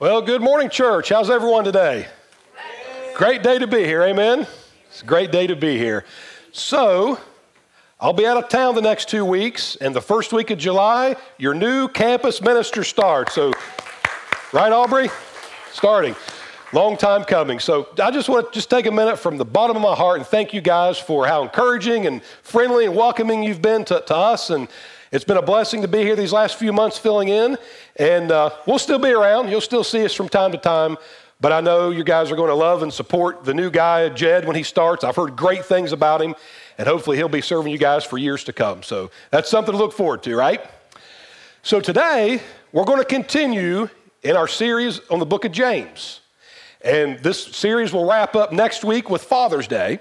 Well, good morning, church. How's everyone today? Great day to be here. Amen. It's a great day to be here. So, I'll be out of town the next two weeks, and the first week of July, your new campus minister starts. So, right, Aubrey? Starting. Long time coming. So, I just want to just take a minute from the bottom of my heart and thank you guys for how encouraging and friendly and welcoming you've been to, to us. And it's been a blessing to be here these last few months filling in, and uh, we'll still be around. You'll still see us from time to time, but I know you guys are going to love and support the new guy, Jed, when he starts. I've heard great things about him, and hopefully he'll be serving you guys for years to come. So that's something to look forward to, right? So today, we're going to continue in our series on the book of James. And this series will wrap up next week with Father's Day.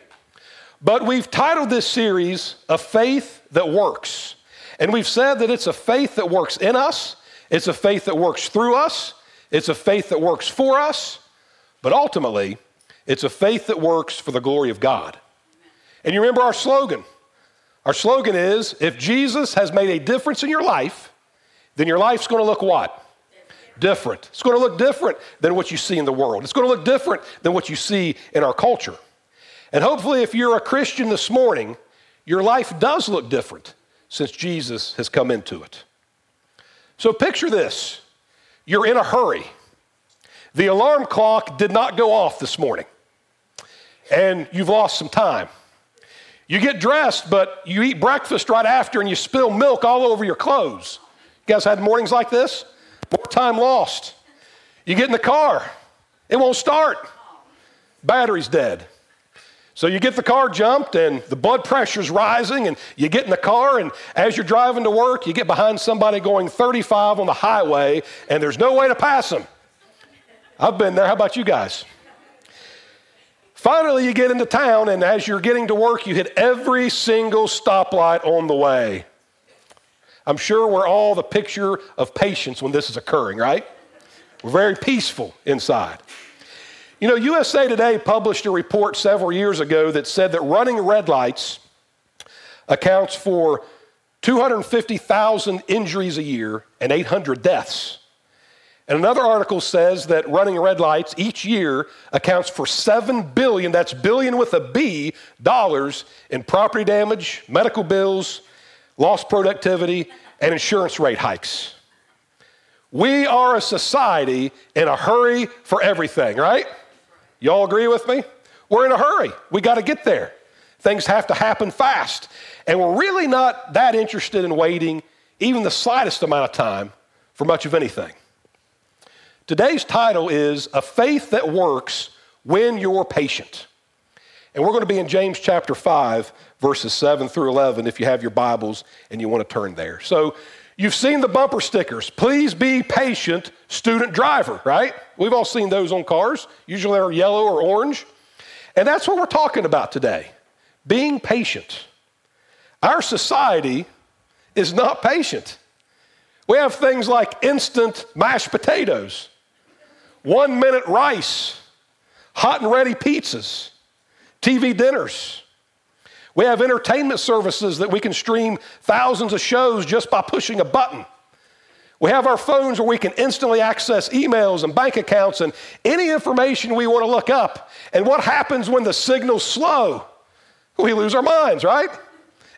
But we've titled this series A Faith That Works. And we've said that it's a faith that works in us, it's a faith that works through us, it's a faith that works for us, but ultimately, it's a faith that works for the glory of God. And you remember our slogan. Our slogan is if Jesus has made a difference in your life, then your life's going to look what? Different. It's going to look different than what you see in the world. It's going to look different than what you see in our culture. And hopefully, if you're a Christian this morning, your life does look different since Jesus has come into it. So picture this you're in a hurry. The alarm clock did not go off this morning, and you've lost some time. You get dressed, but you eat breakfast right after and you spill milk all over your clothes. You guys had mornings like this? More time lost. You get in the car, it won't start. Battery's dead. So you get the car jumped and the blood pressure's rising, and you get in the car, and as you're driving to work, you get behind somebody going 35 on the highway, and there's no way to pass them. I've been there. How about you guys? Finally, you get into town, and as you're getting to work, you hit every single stoplight on the way. I'm sure we're all the picture of patience when this is occurring, right? We're very peaceful inside. You know, USA Today published a report several years ago that said that running red lights accounts for 250,000 injuries a year and 800 deaths. And another article says that running red lights each year accounts for 7 billion, that's billion with a B, dollars in property damage, medical bills, lost productivity, and insurance rate hikes. We are a society in a hurry for everything, right? Y'all agree with me? We're in a hurry. We got to get there. Things have to happen fast. And we're really not that interested in waiting even the slightest amount of time for much of anything. Today's title is A Faith That Works When You're Patient. And we're going to be in James chapter 5, verses 7 through 11, if you have your Bibles and you want to turn there. So You've seen the bumper stickers. Please be patient, student driver, right? We've all seen those on cars. Usually they're yellow or orange. And that's what we're talking about today being patient. Our society is not patient. We have things like instant mashed potatoes, one minute rice, hot and ready pizzas, TV dinners. We have entertainment services that we can stream thousands of shows just by pushing a button. We have our phones where we can instantly access emails and bank accounts and any information we want to look up. And what happens when the signal's slow? We lose our minds, right?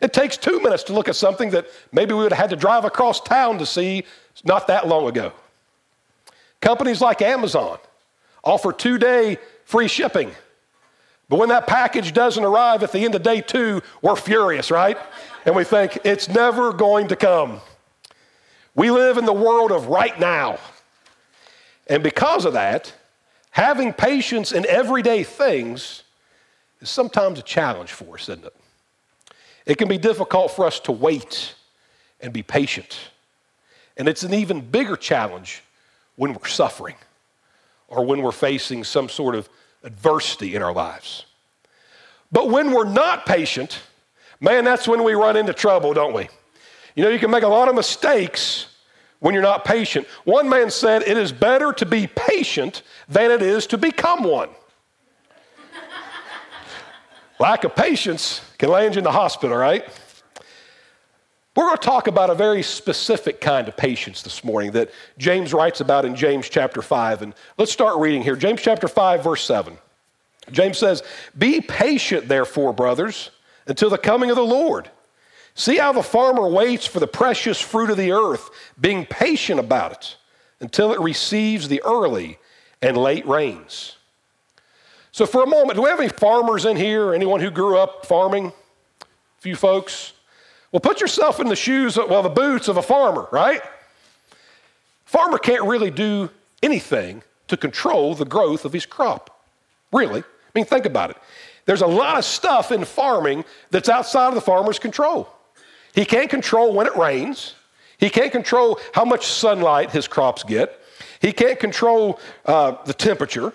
It takes two minutes to look at something that maybe we would have had to drive across town to see not that long ago. Companies like Amazon offer two day free shipping. But when that package doesn't arrive at the end of day two, we're furious, right? And we think it's never going to come. We live in the world of right now. And because of that, having patience in everyday things is sometimes a challenge for us, isn't it? It can be difficult for us to wait and be patient. And it's an even bigger challenge when we're suffering or when we're facing some sort of adversity in our lives. But when we're not patient, man, that's when we run into trouble, don't we? You know, you can make a lot of mistakes when you're not patient. One man said, It is better to be patient than it is to become one. Lack of patience can land you in the hospital, right? We're going to talk about a very specific kind of patience this morning that James writes about in James chapter 5. And let's start reading here. James chapter 5, verse 7. James says, Be patient, therefore, brothers, until the coming of the Lord. See how the farmer waits for the precious fruit of the earth, being patient about it until it receives the early and late rains. So, for a moment, do we have any farmers in here? Anyone who grew up farming? A few folks? Well, put yourself in the shoes, of, well, the boots of a farmer, right? Farmer can't really do anything to control the growth of his crop. Really. I mean, think about it. There's a lot of stuff in farming that's outside of the farmer's control. He can't control when it rains. He can't control how much sunlight his crops get. He can't control uh, the temperature.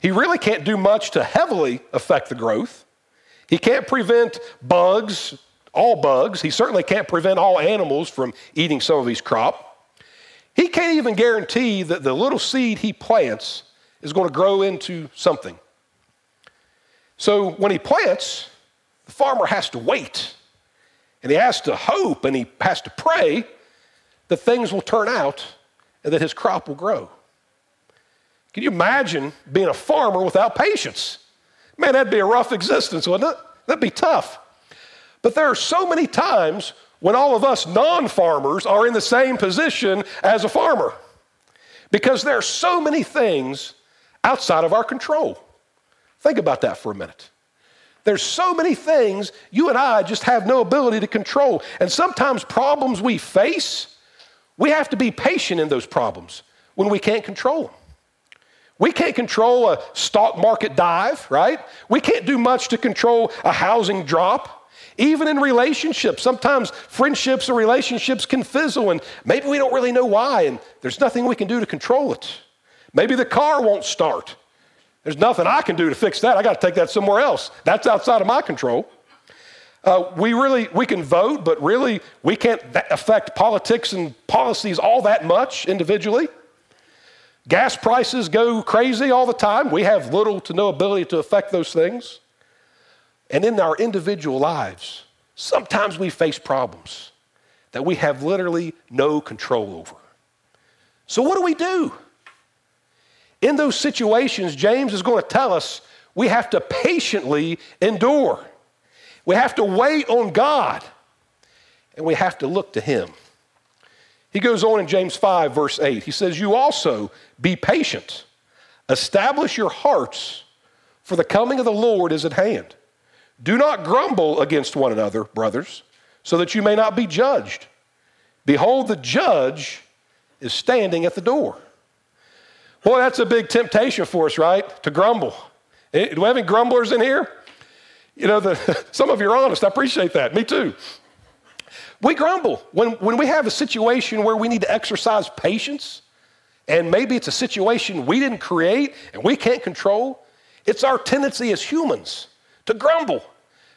He really can't do much to heavily affect the growth. He can't prevent bugs, all bugs. He certainly can't prevent all animals from eating some of his crop. He can't even guarantee that the little seed he plants is going to grow into something. So when he plants, the farmer has to wait and he has to hope and he has to pray that things will turn out and that his crop will grow. Can you imagine being a farmer without patience? Man, that'd be a rough existence, wouldn't it? That'd be tough. But there are so many times when all of us non farmers are in the same position as a farmer because there are so many things outside of our control. Think about that for a minute. There's so many things you and I just have no ability to control. And sometimes problems we face, we have to be patient in those problems when we can't control them. We can't control a stock market dive, right? We can't do much to control a housing drop. Even in relationships, sometimes friendships or relationships can fizzle, and maybe we don't really know why, and there's nothing we can do to control it. Maybe the car won't start. There's nothing I can do to fix that. I got to take that somewhere else. That's outside of my control. Uh, we really we can vote, but really we can't affect politics and policies all that much individually. Gas prices go crazy all the time. We have little to no ability to affect those things. And in our individual lives, sometimes we face problems that we have literally no control over. So, what do we do? In those situations, James is going to tell us we have to patiently endure. We have to wait on God, and we have to look to Him. He goes on in James 5, verse 8. He says, You also be patient, establish your hearts, for the coming of the Lord is at hand. Do not grumble against one another, brothers, so that you may not be judged. Behold, the judge is standing at the door. Boy, that's a big temptation for us, right? To grumble. Eh, do we have any grumblers in here? You know, the, some of you are honest. I appreciate that. Me too. We grumble. When, when we have a situation where we need to exercise patience, and maybe it's a situation we didn't create and we can't control, it's our tendency as humans to grumble.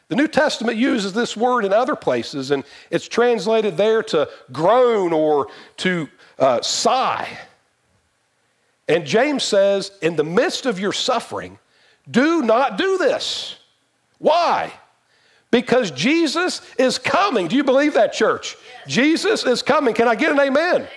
The New Testament uses this word in other places, and it's translated there to groan or to uh, sigh. And James says, in the midst of your suffering, do not do this. Why? Because Jesus is coming. Do you believe that, church? Yes. Jesus is coming. Can I get an amen? amen?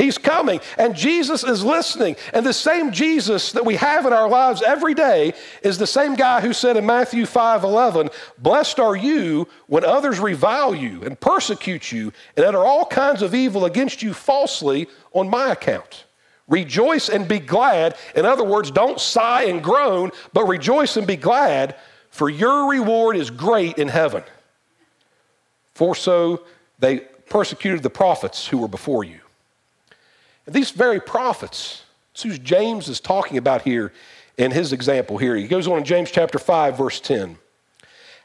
He's coming, and Jesus is listening. And the same Jesus that we have in our lives every day is the same guy who said in Matthew 5 11, Blessed are you when others revile you and persecute you and utter all kinds of evil against you falsely on my account. Rejoice and be glad. In other words, don't sigh and groan, but rejoice and be glad, for your reward is great in heaven. For so they persecuted the prophets who were before you. These very prophets, it's who James is talking about here in his example here. He goes on in James chapter 5, verse 10.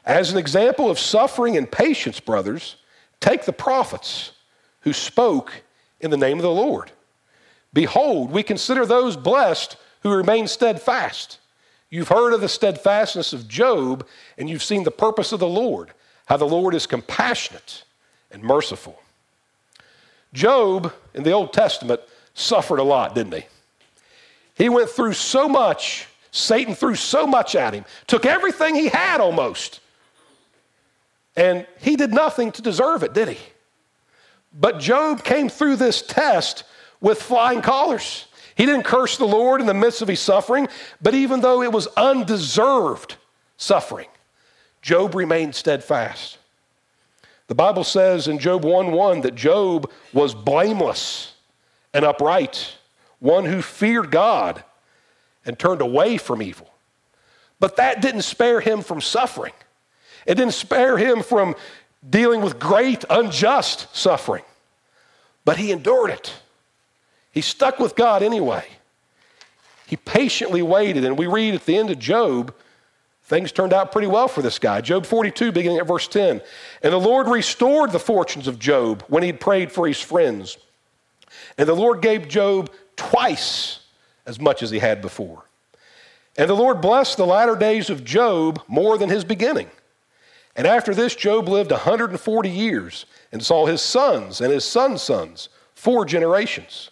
As an example of suffering and patience, brothers, take the prophets who spoke in the name of the Lord. Behold, we consider those blessed who remain steadfast. You've heard of the steadfastness of Job, and you've seen the purpose of the Lord, how the Lord is compassionate and merciful. Job in the Old Testament suffered a lot, didn't he? He went through so much, Satan threw so much at him, took everything he had almost. And he did nothing to deserve it, did he? But Job came through this test with flying colors. He didn't curse the Lord in the midst of his suffering, but even though it was undeserved suffering, Job remained steadfast. The Bible says in Job 1 1 that Job was blameless and upright, one who feared God and turned away from evil. But that didn't spare him from suffering. It didn't spare him from dealing with great unjust suffering. But he endured it. He stuck with God anyway. He patiently waited, and we read at the end of Job, things turned out pretty well for this guy. Job 42, beginning at verse 10. And the Lord restored the fortunes of Job when he'd prayed for his friends. And the Lord gave Job twice as much as he had before. And the Lord blessed the latter days of Job more than his beginning. And after this, Job lived 140 years and saw his sons and his sons' sons, four generations.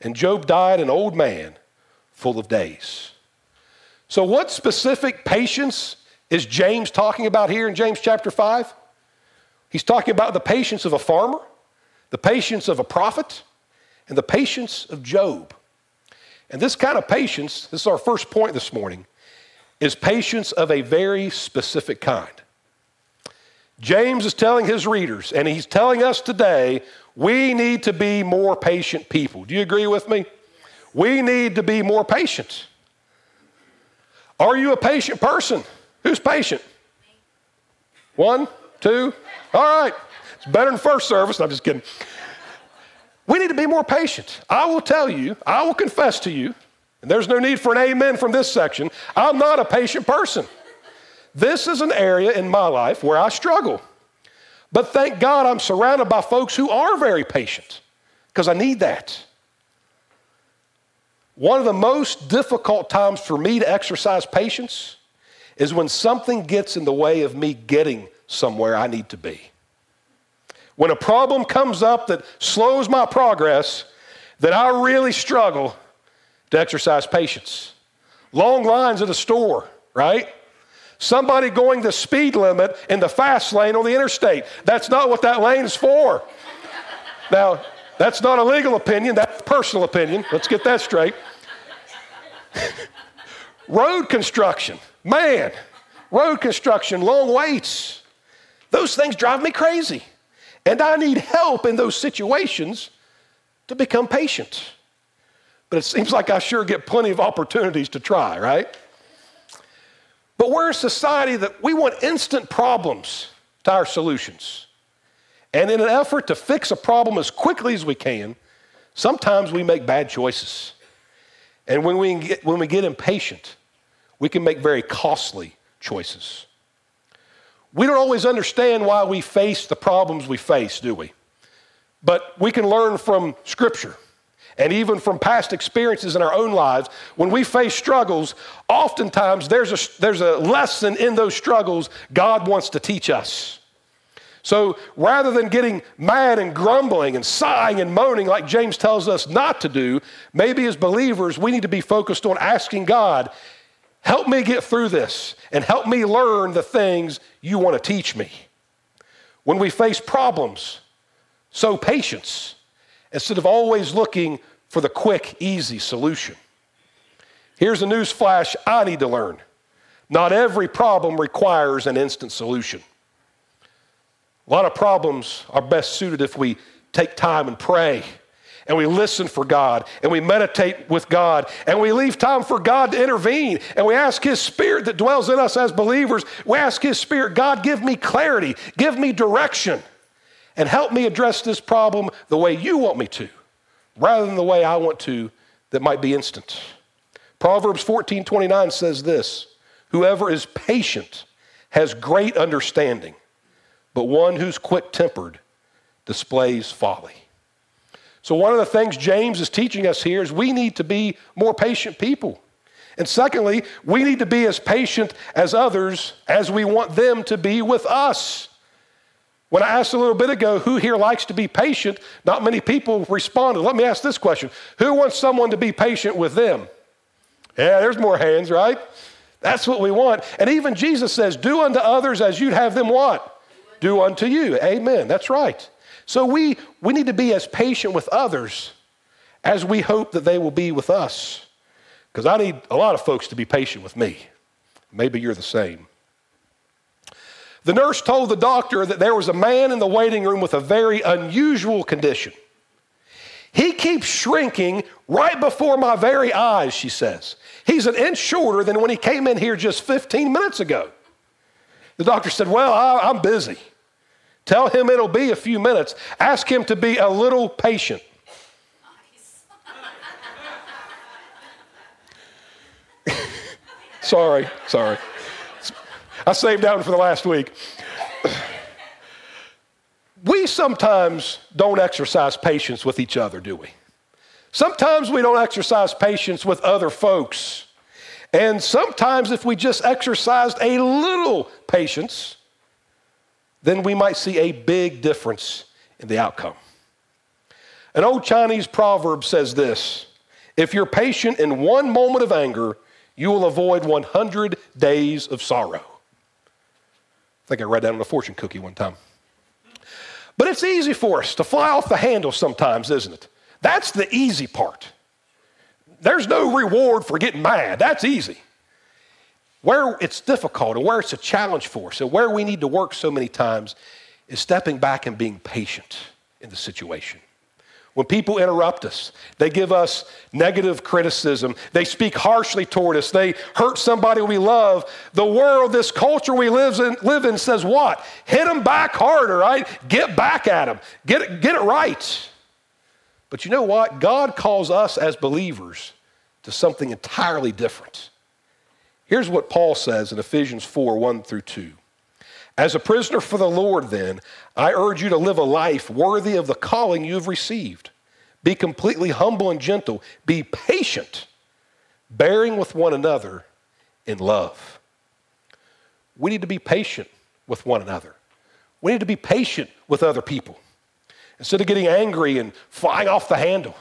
And Job died an old man, full of days. So, what specific patience is James talking about here in James chapter 5? He's talking about the patience of a farmer, the patience of a prophet, and the patience of Job. And this kind of patience, this is our first point this morning, is patience of a very specific kind. James is telling his readers, and he's telling us today, we need to be more patient people. Do you agree with me? We need to be more patient. Are you a patient person? Who's patient? One, two, all right. It's better than first service. I'm just kidding. We need to be more patient. I will tell you, I will confess to you, and there's no need for an amen from this section, I'm not a patient person. This is an area in my life where I struggle. But thank God I'm surrounded by folks who are very patient because I need that. One of the most difficult times for me to exercise patience is when something gets in the way of me getting somewhere I need to be. When a problem comes up that slows my progress, that I really struggle to exercise patience. Long lines at a store, right? Somebody going the speed limit in the fast lane on the interstate. That's not what that lane is for. now, that's not a legal opinion, that's personal opinion. Let's get that straight. road construction, man, road construction, long waits. Those things drive me crazy. And I need help in those situations to become patient. But it seems like I sure get plenty of opportunities to try, right? But we're a society that we want instant problems to our solutions. And in an effort to fix a problem as quickly as we can, sometimes we make bad choices. And when we get, when we get impatient, we can make very costly choices. We don't always understand why we face the problems we face, do we? But we can learn from Scripture and even from past experiences in our own lives. When we face struggles, oftentimes there's a, there's a lesson in those struggles God wants to teach us. So rather than getting mad and grumbling and sighing and moaning like James tells us not to do, maybe as believers, we need to be focused on asking God, Help me get through this and help me learn the things you want to teach me. When we face problems, sow patience instead of always looking for the quick, easy solution. Here's a news flash I need to learn. Not every problem requires an instant solution. A lot of problems are best suited if we take time and pray and we listen for God and we meditate with God and we leave time for God to intervene and we ask His Spirit that dwells in us as believers, we ask His Spirit, God, give me clarity, give me direction, and help me address this problem the way you want me to, rather than the way I want to that might be instant. Proverbs 14 29 says this Whoever is patient has great understanding, but one who's quick tempered displays folly. So, one of the things James is teaching us here is we need to be more patient people. And secondly, we need to be as patient as others as we want them to be with us. When I asked a little bit ago who here likes to be patient, not many people responded. Let me ask this question Who wants someone to be patient with them? Yeah, there's more hands, right? That's what we want. And even Jesus says, Do unto others as you'd have them what? Do unto you. Amen. That's right. So we, we need to be as patient with others as we hope that they will be with us. Because I need a lot of folks to be patient with me. Maybe you're the same. The nurse told the doctor that there was a man in the waiting room with a very unusual condition. He keeps shrinking right before my very eyes, she says. He's an inch shorter than when he came in here just 15 minutes ago. The doctor said, Well, I, am busy. Tell him it'll be a few minutes. Ask him to be a little patient. Sorry, sorry. I saved that one for the last week. we sometimes don't exercise patience with each other, do we? Sometimes we don't exercise patience with other folks. And sometimes, if we just exercised a little patience, then we might see a big difference in the outcome. An old Chinese proverb says this If you're patient in one moment of anger, you will avoid 100 days of sorrow. I think I read that on a fortune cookie one time. But it's easy for us to fly off the handle sometimes, isn't it? That's the easy part. There's no reward for getting mad. That's easy. Where it's difficult and where it's a challenge for us and where we need to work so many times is stepping back and being patient in the situation. When people interrupt us, they give us negative criticism, they speak harshly toward us, they hurt somebody we love. The world, this culture we live in, live in says what? Hit them back harder, right? Get back at them, get get it right. But you know what? God calls us as believers to something entirely different. Here's what Paul says in Ephesians 4 1 through 2. As a prisoner for the Lord, then, I urge you to live a life worthy of the calling you have received. Be completely humble and gentle. Be patient, bearing with one another in love. We need to be patient with one another. We need to be patient with other people. Instead of getting angry and flying off the handle,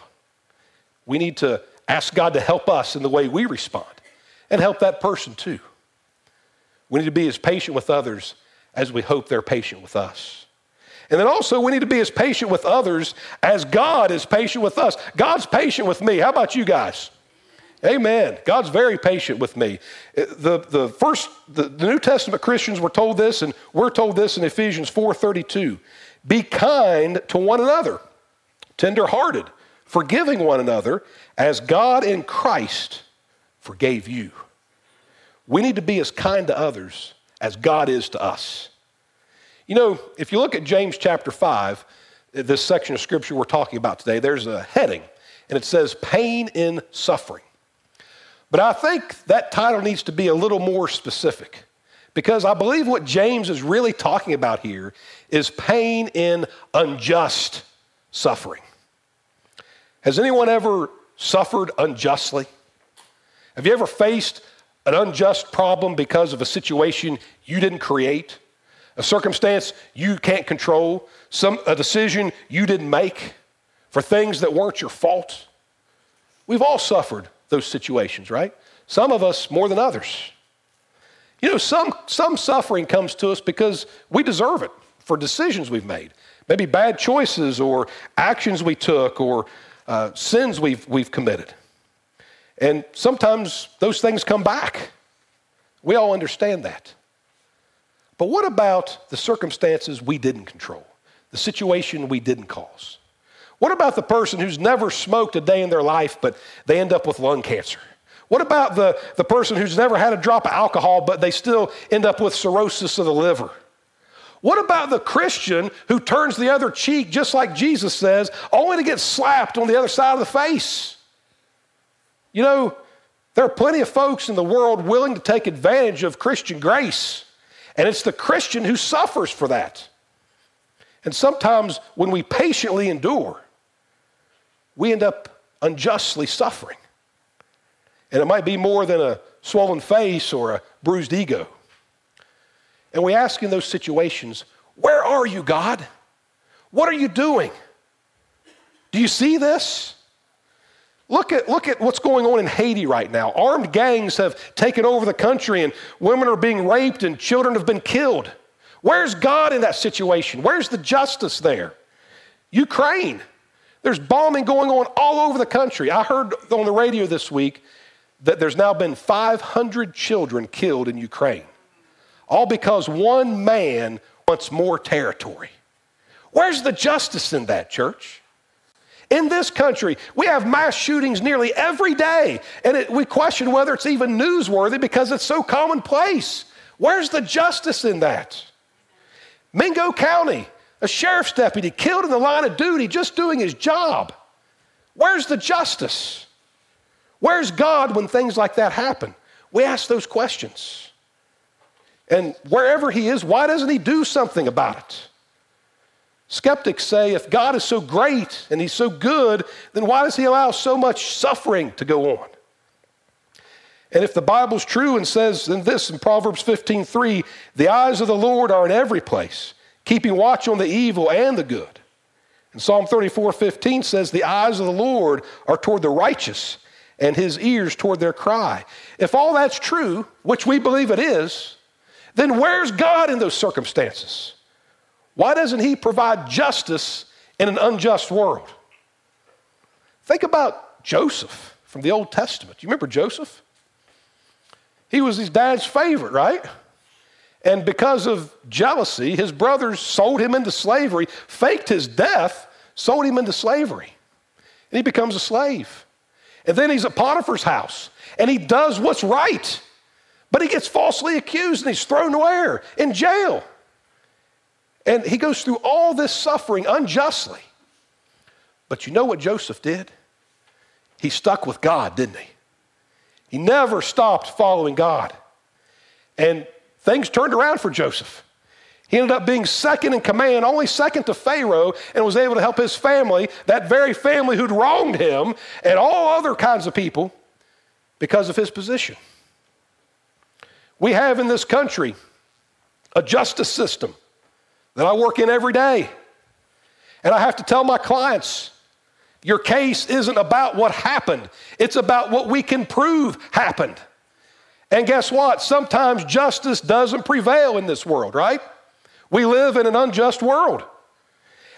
we need to ask God to help us in the way we respond and help that person too. We need to be as patient with others as we hope they're patient with us. And then also, we need to be as patient with others as God is patient with us. God's patient with me. How about you guys? Amen. God's very patient with me. Uh, the, the first, the, the New Testament Christians were told this, and we're told this in Ephesians 4.32. Be kind to one another, tenderhearted, forgiving one another, as God in Christ forgave you. We need to be as kind to others as God is to us. You know, if you look at James chapter 5, this section of scripture we're talking about today, there's a heading, and it says pain in suffering. But I think that title needs to be a little more specific because I believe what James is really talking about here is pain in unjust suffering. Has anyone ever suffered unjustly? Have you ever faced an unjust problem because of a situation you didn't create? A circumstance you can't control? Some, a decision you didn't make for things that weren't your fault? We've all suffered those situations, right? Some of us more than others. You know, some, some suffering comes to us because we deserve it for decisions we've made. Maybe bad choices or actions we took or uh, sins we've, we've committed. And sometimes those things come back. We all understand that. But what about the circumstances we didn't control, the situation we didn't cause? What about the person who's never smoked a day in their life, but they end up with lung cancer? What about the, the person who's never had a drop of alcohol, but they still end up with cirrhosis of the liver? What about the Christian who turns the other cheek, just like Jesus says, only to get slapped on the other side of the face? You know, there are plenty of folks in the world willing to take advantage of Christian grace, and it's the Christian who suffers for that. And sometimes when we patiently endure, we end up unjustly suffering. And it might be more than a swollen face or a bruised ego. And we ask in those situations, Where are you, God? What are you doing? Do you see this? Look at, look at what's going on in Haiti right now. Armed gangs have taken over the country, and women are being raped, and children have been killed. Where's God in that situation? Where's the justice there? Ukraine. There's bombing going on all over the country. I heard on the radio this week that there's now been 500 children killed in Ukraine, all because one man wants more territory. Where's the justice in that, church? In this country, we have mass shootings nearly every day, and it, we question whether it's even newsworthy because it's so commonplace. Where's the justice in that? Mingo County, a sheriff's deputy killed in the line of duty just doing his job. Where's the justice? Where's God when things like that happen? We ask those questions. And wherever He is, why doesn't He do something about it? Skeptics say if God is so great and He's so good, then why does He allow so much suffering to go on? And if the Bible's true and says in this in Proverbs 15:3, the eyes of the Lord are in every place, keeping watch on the evil and the good. And Psalm 34:15 says, the eyes of the Lord are toward the righteous, and his ears toward their cry. If all that's true, which we believe it is, then where's God in those circumstances? Why doesn't he provide justice in an unjust world? Think about Joseph from the Old Testament. You remember Joseph? He was his dad's favorite, right? And because of jealousy, his brothers sold him into slavery, faked his death, sold him into slavery. And he becomes a slave. And then he's at Potiphar's house and he does what's right. But he gets falsely accused and he's thrown away in jail. And he goes through all this suffering unjustly. But you know what Joseph did? He stuck with God, didn't he? He never stopped following God. And things turned around for Joseph. He ended up being second in command, only second to Pharaoh, and was able to help his family, that very family who'd wronged him, and all other kinds of people because of his position. We have in this country a justice system that I work in every day. And I have to tell my clients, your case isn't about what happened, it's about what we can prove happened. And guess what? Sometimes justice doesn't prevail in this world, right? We live in an unjust world.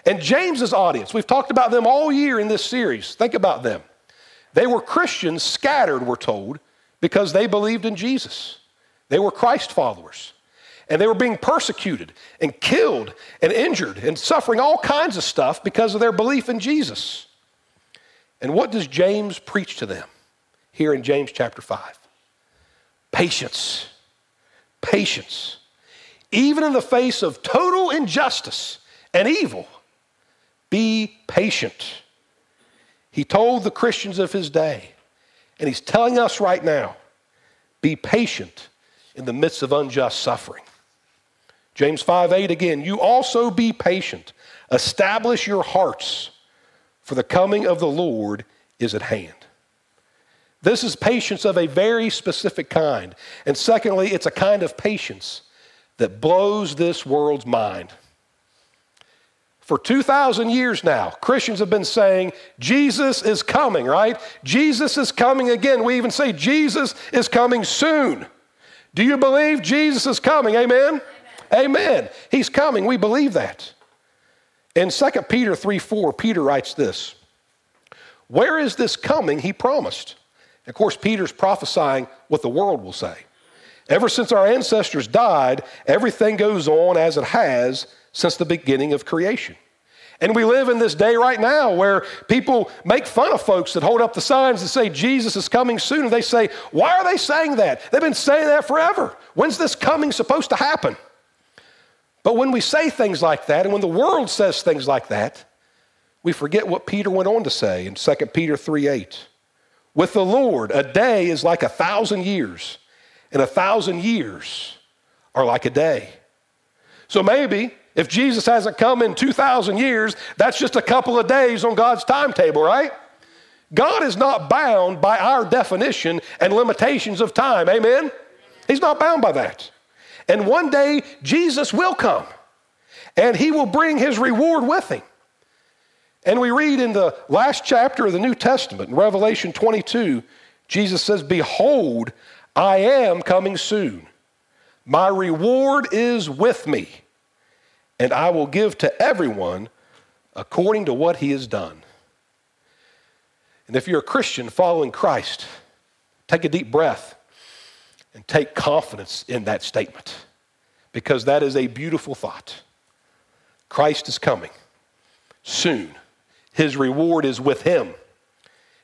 And James's audience, we've talked about them all year in this series. Think about them. They were Christians scattered, we're told, because they believed in Jesus. They were Christ followers and they were being persecuted and killed and injured and suffering all kinds of stuff because of their belief in Jesus. And what does James preach to them here in James chapter 5? Patience. Patience. Even in the face of total injustice and evil, be patient. He told the Christians of his day, and he's telling us right now be patient in the midst of unjust suffering. James 5 8 again, you also be patient. Establish your hearts, for the coming of the Lord is at hand. This is patience of a very specific kind. And secondly, it's a kind of patience that blows this world's mind. For 2,000 years now, Christians have been saying, Jesus is coming, right? Jesus is coming again. We even say, Jesus is coming soon. Do you believe Jesus is coming? Amen? Amen. He's coming. We believe that. In 2 Peter 3 4, Peter writes this Where is this coming he promised? Of course, Peter's prophesying what the world will say. Ever since our ancestors died, everything goes on as it has since the beginning of creation. And we live in this day right now where people make fun of folks that hold up the signs that say Jesus is coming soon. And they say, Why are they saying that? They've been saying that forever. When's this coming supposed to happen? But when we say things like that, and when the world says things like that, we forget what Peter went on to say in 2 Peter 3 8. With the Lord, a day is like a thousand years, and a thousand years are like a day. So maybe if Jesus hasn't come in 2,000 years, that's just a couple of days on God's timetable, right? God is not bound by our definition and limitations of time. Amen? He's not bound by that. And one day, Jesus will come and he will bring his reward with him. And we read in the last chapter of the New Testament, in Revelation 22, Jesus says, Behold, I am coming soon. My reward is with me, and I will give to everyone according to what he has done. And if you're a Christian following Christ, take a deep breath and take confidence in that statement because that is a beautiful thought. Christ is coming soon. His reward is with him,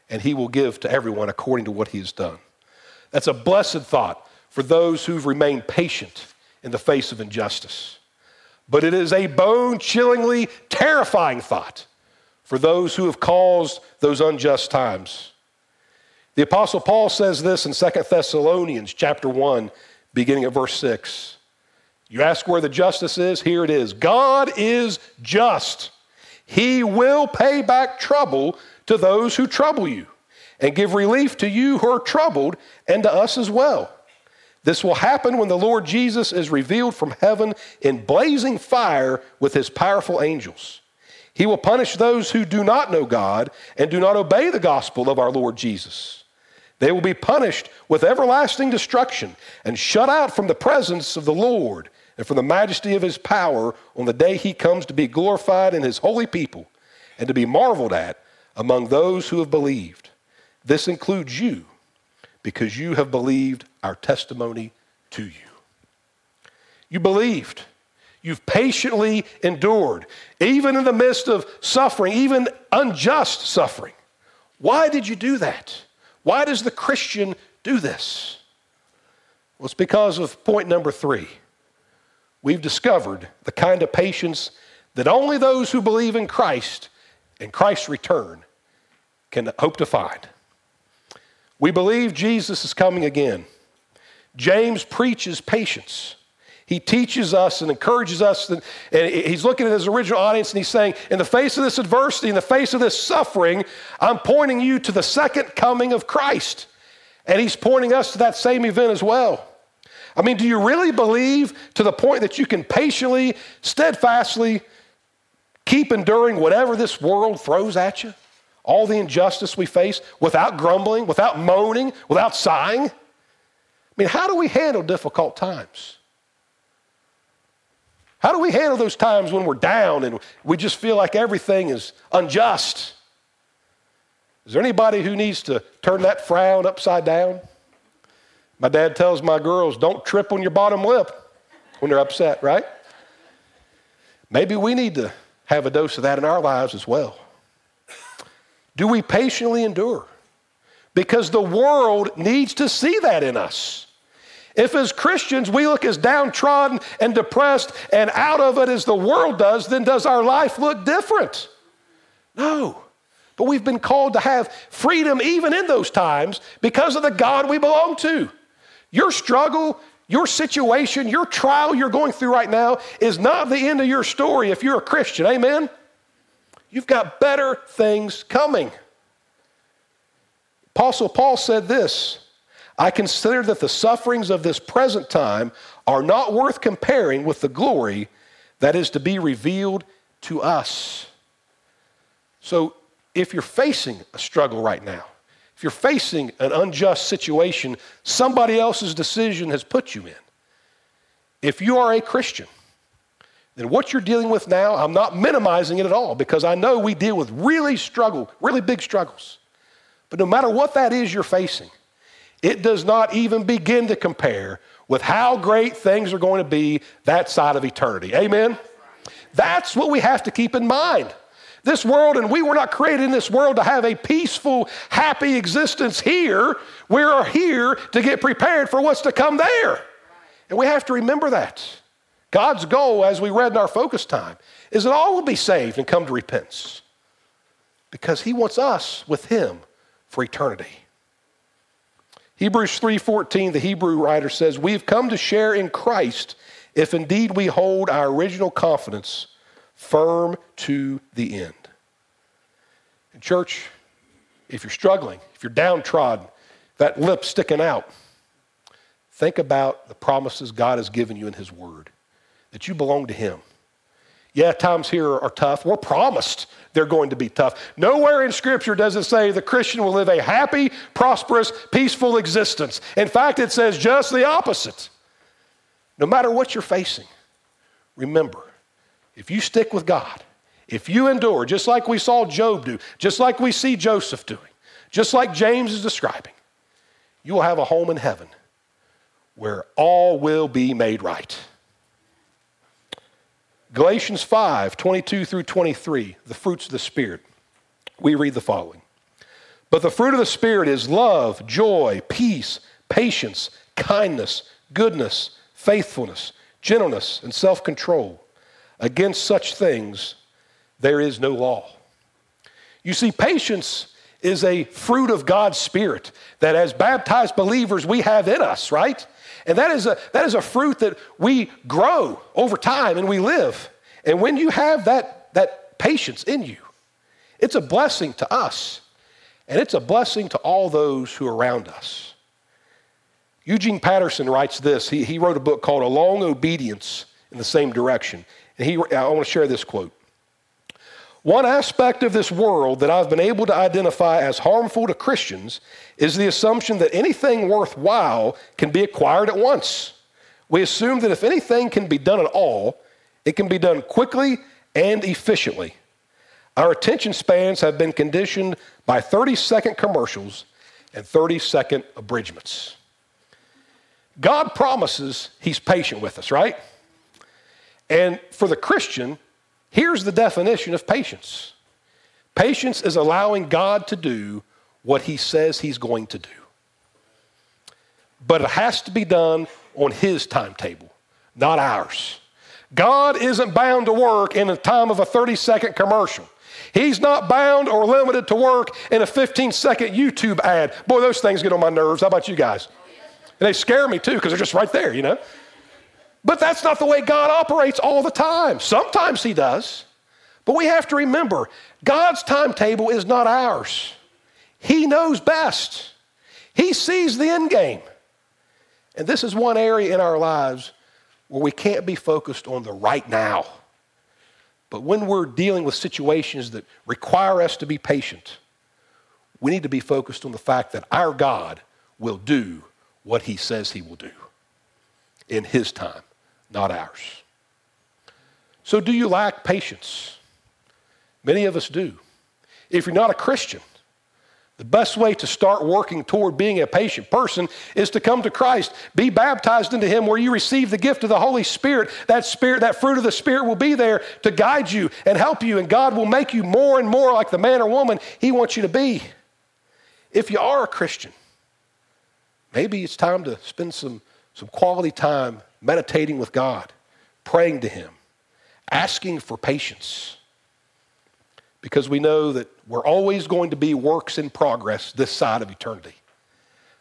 and he will give to everyone according to what he has done. That's a blessed thought for those who've remained patient in the face of injustice. But it is a bone chillingly terrifying thought for those who have caused those unjust times. The apostle Paul says this in 2 Thessalonians chapter 1 beginning at verse 6. You ask where the justice is? Here it is. God is just. He will pay back trouble to those who trouble you and give relief to you who are troubled and to us as well. This will happen when the Lord Jesus is revealed from heaven in blazing fire with his powerful angels. He will punish those who do not know God and do not obey the gospel of our Lord Jesus. They will be punished with everlasting destruction and shut out from the presence of the Lord and from the majesty of his power on the day he comes to be glorified in his holy people and to be marveled at among those who have believed. This includes you because you have believed our testimony to you. You believed. You've patiently endured, even in the midst of suffering, even unjust suffering. Why did you do that? Why does the Christian do this? Well, it's because of point number three. We've discovered the kind of patience that only those who believe in Christ and Christ's return can hope to find. We believe Jesus is coming again. James preaches patience. He teaches us and encourages us, and he's looking at his original audience and he's saying, In the face of this adversity, in the face of this suffering, I'm pointing you to the second coming of Christ. And he's pointing us to that same event as well. I mean, do you really believe to the point that you can patiently, steadfastly keep enduring whatever this world throws at you? all the injustice we face without grumbling, without moaning, without sighing? I mean, how do we handle difficult times? How do we handle those times when we're down and we just feel like everything is unjust? Is there anybody who needs to turn that frown upside down? My dad tells my girls, don't trip on your bottom lip when they're upset, right? Maybe we need to have a dose of that in our lives as well. Do we patiently endure? Because the world needs to see that in us. If, as Christians, we look as downtrodden and depressed and out of it as the world does, then does our life look different? No. But we've been called to have freedom even in those times because of the God we belong to. Your struggle, your situation, your trial you're going through right now is not the end of your story if you're a Christian. Amen? You've got better things coming. Apostle Paul said this I consider that the sufferings of this present time are not worth comparing with the glory that is to be revealed to us. So, if you're facing a struggle right now, if you're facing an unjust situation somebody else's decision has put you in, if you are a Christian, then what you're dealing with now, I'm not minimizing it at all because I know we deal with really struggle, really big struggles. But no matter what that is you're facing, it does not even begin to compare with how great things are going to be that side of eternity. Amen? That's what we have to keep in mind. This world, and we were not created in this world to have a peaceful, happy existence here. We are here to get prepared for what's to come there. And we have to remember that. God's goal, as we read in our focus time, is that all will be saved and come to repentance because he wants us with him for eternity. Hebrews 3:14 the Hebrew writer says, "We've come to share in Christ if indeed we hold our original confidence firm to the end." In church, if you're struggling, if you're downtrodden, that lip sticking out, think about the promises God has given you in his word that you belong to Him. Yeah, times here are tough. We're promised they're going to be tough. Nowhere in Scripture does it say the Christian will live a happy, prosperous, peaceful existence. In fact, it says just the opposite. No matter what you're facing, remember, if you stick with God, if you endure, just like we saw Job do, just like we see Joseph doing, just like James is describing, you will have a home in heaven where all will be made right. Galatians 5 22 through 23, the fruits of the Spirit. We read the following But the fruit of the Spirit is love, joy, peace, patience, kindness, goodness, faithfulness, gentleness, and self control. Against such things, there is no law. You see, patience is a fruit of God's Spirit that as baptized believers we have in us, right? And that is a, that is a fruit that we grow over time and we live. And when you have that, that patience in you, it's a blessing to us and it's a blessing to all those who are around us. Eugene Peterson writes this. He, he wrote a book called A Long Obedience in the Same Direction. And he, I want to share this quote. One aspect of this world that I've been able to identify as harmful to Christians is the assumption that anything worthwhile can be acquired at once. We assume that if anything can be done at all, it can be done quickly and efficiently. Our attention spans have been conditioned by 30 second commercials and 30 second abridgments. God promises He's patient with us, right? And for the Christian, here's the definition of patience patience is allowing God to do what He says He's going to do. But it has to be done on His timetable, not ours. God isn't bound to work in the time of a 30 second commercial. He's not bound or limited to work in a 15 second YouTube ad. Boy, those things get on my nerves. How about you guys? And they scare me too because they're just right there, you know? But that's not the way God operates all the time. Sometimes He does. But we have to remember God's timetable is not ours. He knows best, He sees the end game. And this is one area in our lives where we can't be focused on the right now. But when we're dealing with situations that require us to be patient, we need to be focused on the fact that our God will do what He says He will do in His time not ours. So, do you lack patience? Many of us do. If you're not a Christian, the best way to start working toward being a patient person is to come to Christ, be baptized into Him, where you receive the gift of the Holy Spirit. That Spirit, that fruit of the Spirit will be there to guide you and help you, and God will make you more and more like the man or woman He wants you to be. If you are a Christian, maybe it's time to spend some, some quality time meditating with God, praying to Him, asking for patience. Because we know that we're always going to be works in progress this side of eternity.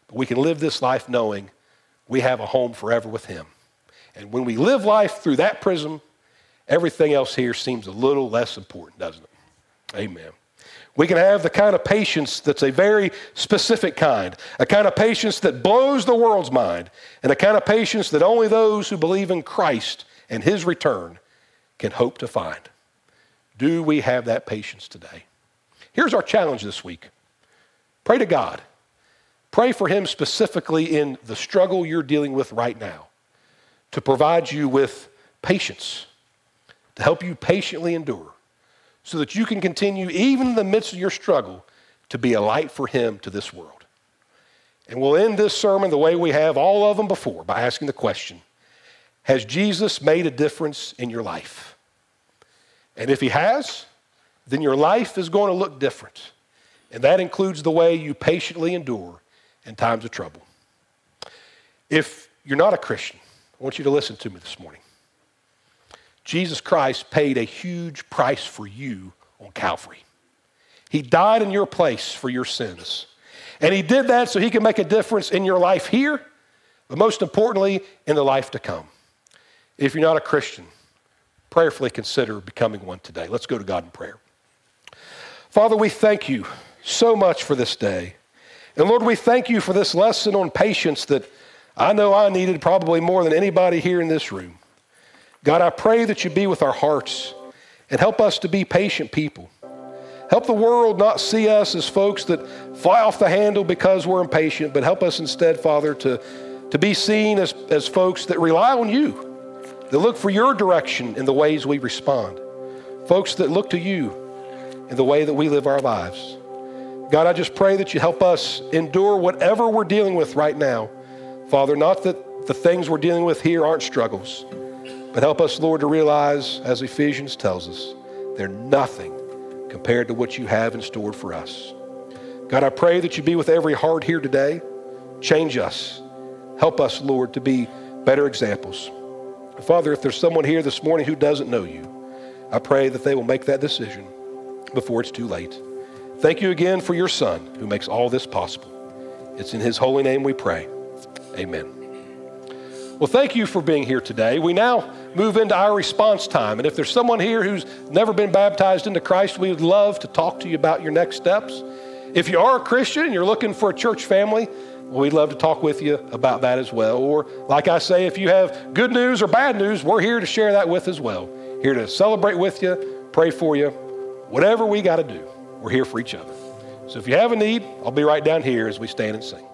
But we can live this life knowing we have a home forever with Him. And when we live life through that prism, everything else here seems a little less important, doesn't it? Amen. We can have the kind of patience that's a very specific kind, a kind of patience that blows the world's mind, and a kind of patience that only those who believe in Christ and his return can hope to find. Do we have that patience today? Here's our challenge this week pray to God. Pray for him specifically in the struggle you're dealing with right now to provide you with patience, to help you patiently endure so that you can continue, even in the midst of your struggle, to be a light for Him to this world. And we'll end this sermon the way we have all of them before by asking the question Has Jesus made a difference in your life? And if He has, then your life is going to look different. And that includes the way you patiently endure in times of trouble. If you're not a Christian, I want you to listen to me this morning. Jesus Christ paid a huge price for you on Calvary. He died in your place for your sins. And He did that so He can make a difference in your life here, but most importantly, in the life to come. If you're not a Christian, prayerfully consider becoming one today. Let's go to God in prayer. Father, we thank you so much for this day. And Lord, we thank you for this lesson on patience that I know I needed probably more than anybody here in this room. God, I pray that you be with our hearts and help us to be patient people. Help the world not see us as folks that fly off the handle because we're impatient, but help us instead, Father, to, to be seen as, as folks that rely on you, that look for your direction in the ways we respond. folks that look to you in the way that we live our lives. God, I just pray that you help us endure whatever we're dealing with right now. Father, not that the things we're dealing with here aren't struggles, but help us, Lord, to realize, as Ephesians tells us, they're nothing compared to what you have in store for us. God, I pray that you be with every heart here today. Change us. Help us, Lord, to be better examples. Father, if there's someone here this morning who doesn't know you, I pray that they will make that decision before it's too late. Thank you again for your Son who makes all this possible. It's in his holy name we pray. Amen. Well, thank you for being here today. We now move into our response time. And if there's someone here who's never been baptized into Christ, we would love to talk to you about your next steps. If you are a Christian and you're looking for a church family, we'd love to talk with you about that as well. Or, like I say, if you have good news or bad news, we're here to share that with as well. Here to celebrate with you, pray for you, whatever we got to do, we're here for each other. So if you have a need, I'll be right down here as we stand and sing.